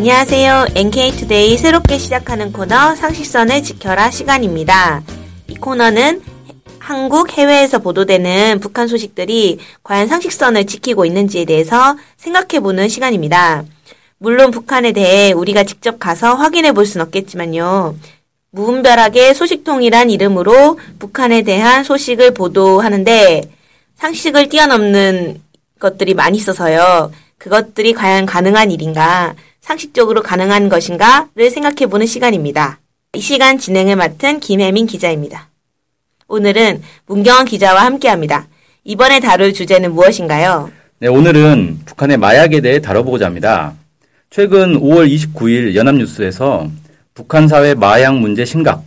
안녕하세요. NK투데이 새롭게 시작하는 코너 상식선을 지켜라 시간입니다. 이 코너는 한국 해외에서 보도되는 북한 소식들이 과연 상식선을 지키고 있는지에 대해서 생각해보는 시간입니다. 물론 북한에 대해 우리가 직접 가서 확인해 볼 순 없겠지만요. 무분별하게 소식통이란 이름으로 북한에 대한 소식을 보도하는데 상식을 뛰어넘는 것들이 많이 있어서요. 그것들이 과연 가능한 일인가? 상식적으로 가능한 것인가를 생각해보는 시간입니다. 이 시간 진행을 맡은 김혜민 기자입니다. 오늘은 문경원 기자와 함께합니다. 이번에 다룰 주제는 무엇인가요? 네, 오늘은 북한의 마약에 대해 다뤄보고자 합니다. 최근 5월 29일 연합뉴스에서 북한 사회 마약 문제 심각,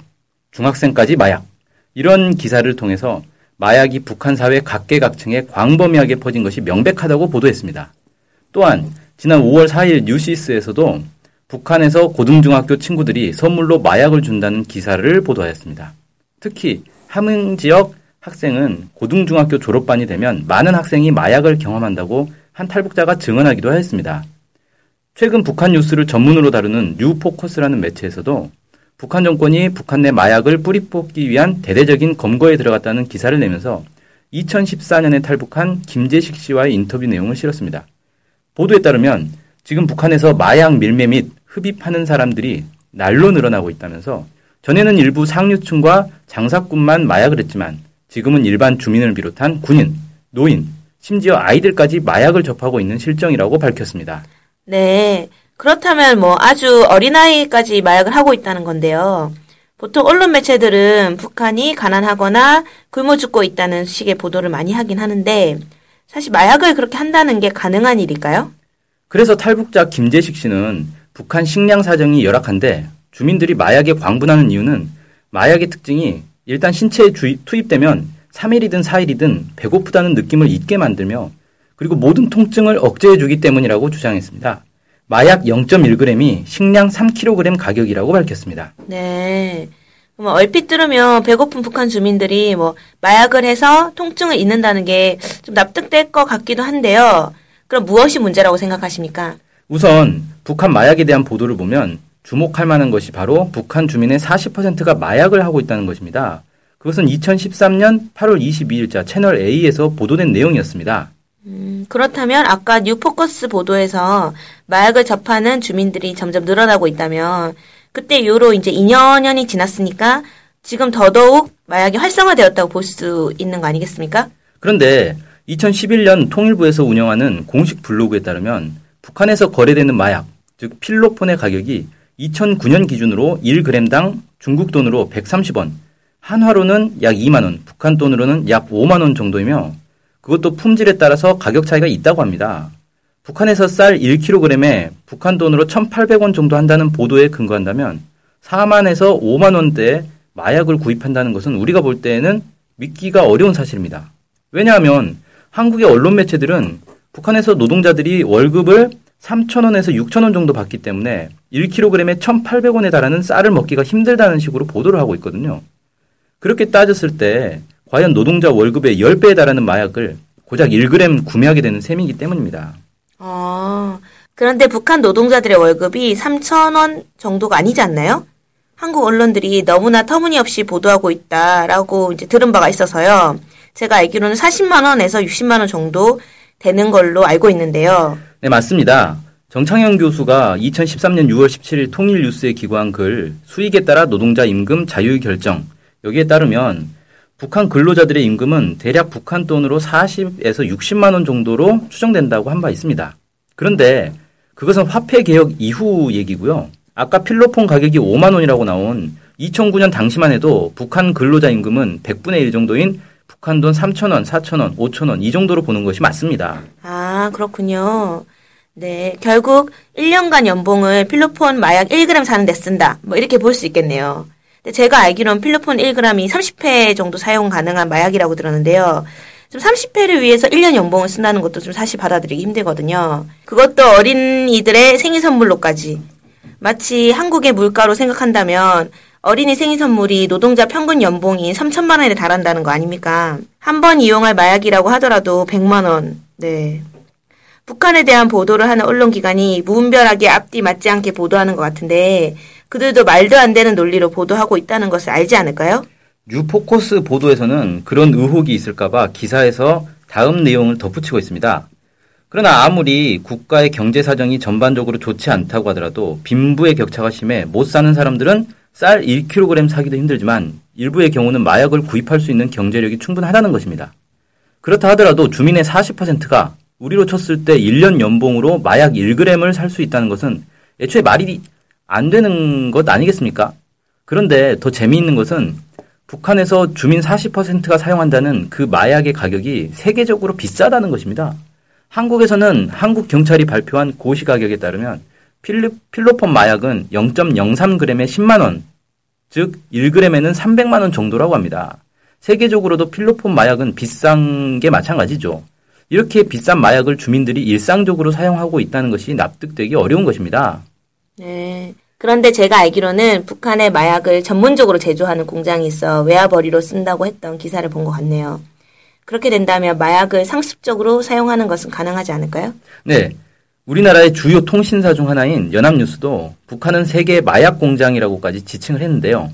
중학생까지 마약 이런 기사를 통해서 마약이 북한 사회 각계각층에 광범위하게 퍼진 것이 명백하다고 보도했습니다. 또한 지난 5월 4일 뉴시스에서도 북한에서 고등중학교 친구들이 선물로 마약을 준다는 기사를 보도하였습니다. 특히 함흥 지역 학생은 고등중학교 졸업반이 되면 많은 학생이 마약을 경험한다고 한 탈북자가 증언하기도 하였습니다. 최근 북한 뉴스를 전문으로 다루는 뉴포커스라는 매체에서도 북한 정권이 북한 내 마약을 뿌리 뽑기 위한 대대적인 검거에 들어갔다는 기사를 내면서 2014년에 탈북한 김재식 씨와의 인터뷰 내용을 실었습니다. 보도에 따르면 지금 북한에서 마약 밀매 및 흡입하는 사람들이 날로 늘어나고 있다면서 전에는 일부 상류층과 장사꾼만 마약을 했지만 지금은 일반 주민을 비롯한 군인, 노인, 심지어 아이들까지 마약을 접하고 있는 실정이라고 밝혔습니다. 네. 그렇다면 뭐 아주 어린아이까지 마약을 하고 있다는 건데요. 보통 언론 매체들은 북한이 가난하거나 굶어 죽고 있다는 식의 보도를 많이 하긴 하는데 사실 마약을 그렇게 한다는 게 가능한 일일까요? 그래서 탈북자 김재식 씨는 북한 식량 사정이 열악한데 주민들이 마약에 광분하는 이유는 마약의 특징이 일단 신체에 투입되면 3일이든 4일이든 배고프다는 느낌을 잊게 만들며 그리고 모든 통증을 억제해 주기 때문이라고 주장했습니다. 마약 0.1g이 식량 3kg 가격이라고 밝혔습니다. 네. 뭐 얼핏 들으면 배고픈 북한 주민들이 뭐 마약을 해서 통증을 잊는다는 게 좀 납득될 것 같기도 한데요. 그럼 무엇이 문제라고 생각하십니까? 우선 북한 마약에 대한 보도를 보면 주목할 만한 것이 바로 북한 주민의 40%가 마약을 하고 있다는 것입니다. 그것은 2013년 8월 22일자 채널 A에서 보도된 내용이었습니다. 음, 그렇다면 아까 뉴포커스 보도에서 마약을 접하는 주민들이 점점 늘어나고 있다면 그때 이후로 이제 2년 년이 지났으니까 지금 더더욱 마약이 활성화되었다고 볼 수 있는 거 아니겠습니까? 그런데 2011년 통일부에서 운영하는 공식 블로그에 따르면 북한에서 거래되는 마약, 즉 필로폰의 가격이 2009년 기준으로 1g당 중국 돈으로 130원, 한화로는 약 2만원, 북한 돈으로는 약 5만원 정도이며 그것도 품질에 따라서 가격 차이가 있다고 합니다. 북한에서 쌀 1kg에 북한 돈으로 1,800원 정도 한다는 보도에 근거한다면 4만에서 5만 원대 마약을 구입한다는 것은 우리가 볼 때에는 믿기가 어려운 사실입니다. 왜냐하면 한국의 언론 매체들은 북한에서 노동자들이 월급을 3,000원에서 6,000원 정도 받기 때문에 1kg에 1,800원에 달하는 쌀을 먹기가 힘들다는 식으로 보도를 하고 있거든요. 그렇게 따졌을 때 과연 노동자 월급의 10배에 달하는 마약을 고작 1g 구매하게 되는 셈이기 때문입니다. 아, 그런데 북한 노동자들의 월급이 3천원 정도가 아니지 않나요? 한국 언론들이 너무나 터무니없이 보도하고 있다라고 이제 들은 바가 있어서요. 제가 알기로는 40만원에서 60만원 정도 되는 걸로 알고 있는데요. 네, 맞습니다. 정창현 교수가 2013년 6월 17일 통일뉴스에 기고한 글 수익에 따라 노동자 임금 자유 결정 여기에 따르면 북한 근로자들의 임금은 대략 북한 돈으로 40에서 60만 원 정도로 추정된다고 한 바 있습니다. 그런데 그것은 화폐 개혁 이후 얘기고요. 아까 필로폰 가격이 5만 원이라고 나온 2009년 당시만 해도 북한 근로자 임금은 100분의 1 정도인 북한 돈 3천 원, 4천 원, 5천 원 이 정도로 보는 것이 맞습니다. 아, 그렇군요. 네, 결국 1년간 연봉을 필로폰 마약 1g 사는 데 쓴다. 뭐 이렇게 볼 수 있겠네요. 근데 제가 알기로는 필로폰 1g이 30회 정도 사용 가능한 마약이라고 들었는데요. 좀 30회를 위해서 1년 연봉을 쓴다는 것도 좀 사실 받아들이기 힘들거든요. 그것도 어린이들의 생일 선물로까지. 마치 한국의 물가로 생각한다면 어린이 생일 선물이 노동자 평균 연봉이 3천만 원에 달한다는 거 아닙니까? 한 번 이용할 마약이라고 하더라도 100만 원. 네. 북한에 대한 보도를 하는 언론기관이 무분별하게 앞뒤 맞지 않게 보도하는 것 같은데 그들도 말도 안 되는 논리로 보도하고 있다는 것을 알지 않을까요? 뉴포커스 보도에서는 그런 의혹이 있을까봐 기사에서 다음 내용을 덧붙이고 있습니다. 그러나 아무리 국가의 경제 사정이 전반적으로 좋지 않다고 하더라도 빈부의 격차가 심해 못 사는 사람들은 쌀 1kg 사기도 힘들지만 일부의 경우는 마약을 구입할 수 있는 경제력이 충분하다는 것입니다. 그렇다 하더라도 주민의 40%가 우리로 쳤을 때 1년 연봉으로 마약 1g을 살 수 있다는 것은 애초에 말이 안 되는 것 아니겠습니까? 그런데 더 재미있는 것은 북한에서 주민 40%가 사용한다는 그 마약의 가격이 세계적으로 비싸다는 것입니다. 한국에서는 한국 경찰이 발표한 고시 가격에 따르면 필로폰 마약은 0.03g에 10만 원, 즉 1g에는 300만 원 정도라고 합니다. 세계적으로도 필로폰 마약은 비싼 게 마찬가지죠. 이렇게 비싼 마약을 주민들이 일상적으로 사용하고 있다는 것이 납득되기 어려운 것입니다. 네. 그런데 제가 알기로는 북한의 마약을 전문적으로 제조하는 공장이 있어 외화벌이로 쓴다고 했던 기사를 본 것 같네요. 그렇게 된다면 마약을 상습적으로 사용하는 것은 가능하지 않을까요? 네. 우리나라의 주요 통신사 중 하나인 연합뉴스도 북한은 세계 마약 공장이라고까지 지칭을 했는데요.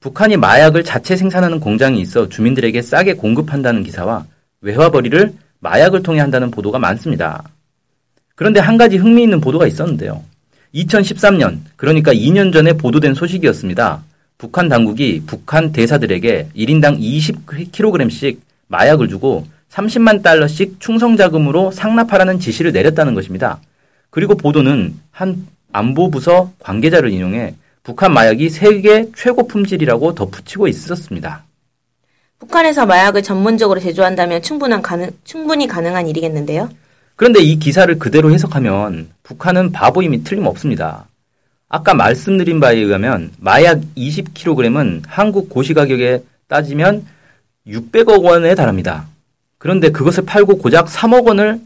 북한이 마약을 자체 생산하는 공장이 있어 주민들에게 싸게 공급한다는 기사와 외화벌이를 마약을 통해 한다는 보도가 많습니다. 그런데 한 가지 흥미있는 보도가 있었는데요. 2013년, 그러니까 2년 전에 보도된 소식이었습니다. 북한 당국이 북한 대사들에게 1인당 20kg씩 마약을 주고 30만 달러씩 충성 자금으로 상납하라는 지시를 내렸다는 것입니다. 그리고 보도는 한 안보부서 관계자를 인용해 북한 마약이 세계 최고 품질이라고 덧붙이고 있었습니다. 북한에서 마약을 전문적으로 제조한다면 충분한 가능, 충분히 가능한 일이겠는데요? 그런데 이 기사를 그대로 해석하면 북한은 바보임이 틀림없습니다. 아까 말씀드린 바에 의하면 마약 20kg은 한국 고시 가격에 따지면 600억 원에 달합니다. 그런데 그것을 팔고 고작 3억 원을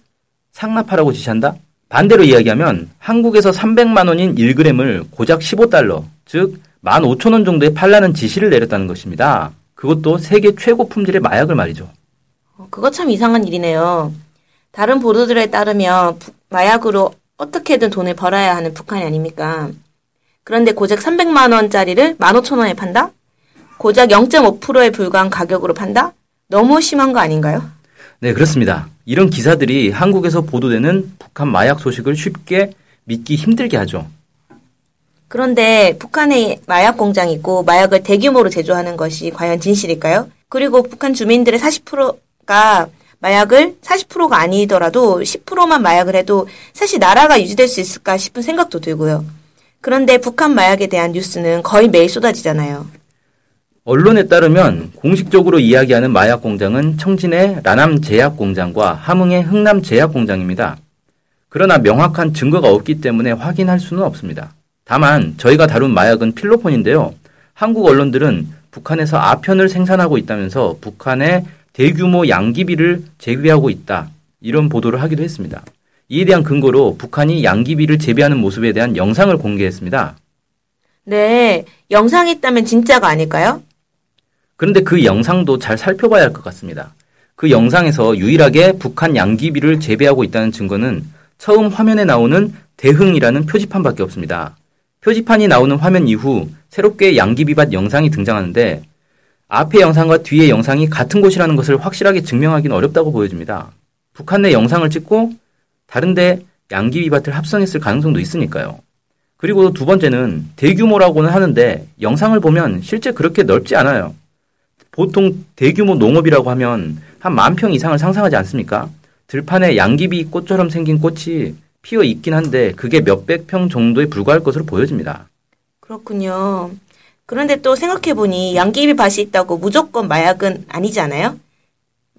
상납하라고 지시한다? 반대로 이야기하면 한국에서 300만 원인 1g을 고작 15달러, 즉 15,000원 정도에 팔라는 지시를 내렸다는 것입니다. 그것도 세계 최고 품질의 마약을 말이죠. 어, 그거 참 이상한 일이네요. 다른 보도들에 따르면 마약으로 어떻게든 돈을 벌어야 하는 북한이 아닙니까? 그런데 고작 300만 원짜리를 15,000원에 판다? 고작 0.5%에 불과한 가격으로 판다? 너무 심한 거 아닌가요? 네, 그렇습니다. 이런 기사들이 한국에서 보도되는 북한 마약 소식을 쉽게 믿기 힘들게 하죠. 그런데 북한에 마약 공장이 있고 마약을 대규모로 제조하는 것이 과연 진실일까요? 그리고 북한 주민들의 40%가 마약을 40%가 아니더라도 10%만 마약을 해도 사실 나라가 유지될 수 있을까 싶은 생각도 들고요. 그런데 북한 마약에 대한 뉴스는 거의 매일 쏟아지잖아요. 언론에 따르면 공식적으로 이야기하는 마약 공장은 청진의 라남 제약 공장과 함흥의 흥남 제약 공장입니다. 그러나 명확한 증거가 없기 때문에 확인할 수는 없습니다. 다만 저희가 다룬 마약은 필로폰인데요. 한국 언론들은 북한에서 아편을 생산하고 있다면서 북한의 대규모 양기비를 재배하고 있다. 이런 보도를 하기도 했습니다. 이에 대한 근거로 북한이 양기비를 재배하는 모습에 대한 영상을 공개했습니다. 네, 영상이 있다면 진짜가 아닐까요? 그런데 그 영상도 잘 살펴봐야 할 것 같습니다. 그 영상에서 유일하게 북한 양기비를 재배하고 있다는 증거는 처음 화면에 나오는 대흥이라는 표지판밖에 없습니다. 표지판이 나오는 화면 이후 새롭게 양기비밭 영상이 등장하는데 앞의 영상과 뒤의 영상이 같은 곳이라는 것을 확실하게 증명하기는 어렵다고 보여집니다. 북한 내 영상을 찍고 다른데 양기비밭을 합성했을 가능성도 있으니까요. 그리고 두 번째는 대규모라고는 하는데 영상을 보면 실제 그렇게 넓지 않아요. 보통 대규모 농업이라고 하면 한 만 평 이상을 상상하지 않습니까? 들판에 양귀비 꽃처럼 생긴 꽃이 피어 있긴 한데 그게 몇백 평 정도에 불과할 것으로 보여집니다. 그렇군요. 그런데 또 생각해보니 양귀비 밭이 있다고 무조건 마약은 아니잖아요?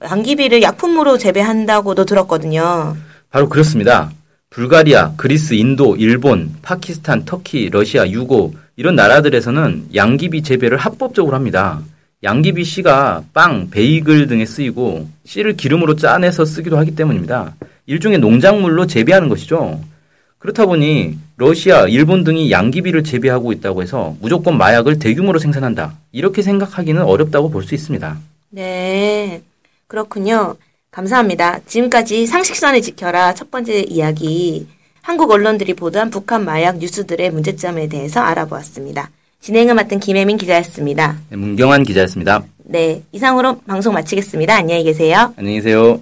양귀비를 약품으로 재배한다고도 들었거든요. 바로 그렇습니다. 불가리아, 그리스, 인도, 일본, 파키스탄, 터키, 러시아, 유고 이런 나라들에서는 양귀비 재배를 합법적으로 합니다. 양귀비 씨가 빵, 베이글 등에 쓰이고 씨를 기름으로 짜내서 쓰기도 하기 때문입니다. 일종의 농작물로 재배하는 것이죠. 그렇다 보니 러시아, 일본 등이 양귀비를 재배하고 있다고 해서 무조건 마약을 대규모로 생산한다. 이렇게 생각하기는 어렵다고 볼 수 있습니다. 네. 그렇군요. 감사합니다. 지금까지 상식선을 지켜라 첫 번째 이야기. 한국 언론들이 보도한 북한 마약 뉴스들의 문제점에 대해서 알아보았습니다. 진행을 맡은 김혜민 기자였습니다. 네, 문경환 기자였습니다. 네. 이상으로 방송 마치겠습니다. 안녕히 계세요. 안녕히 계세요.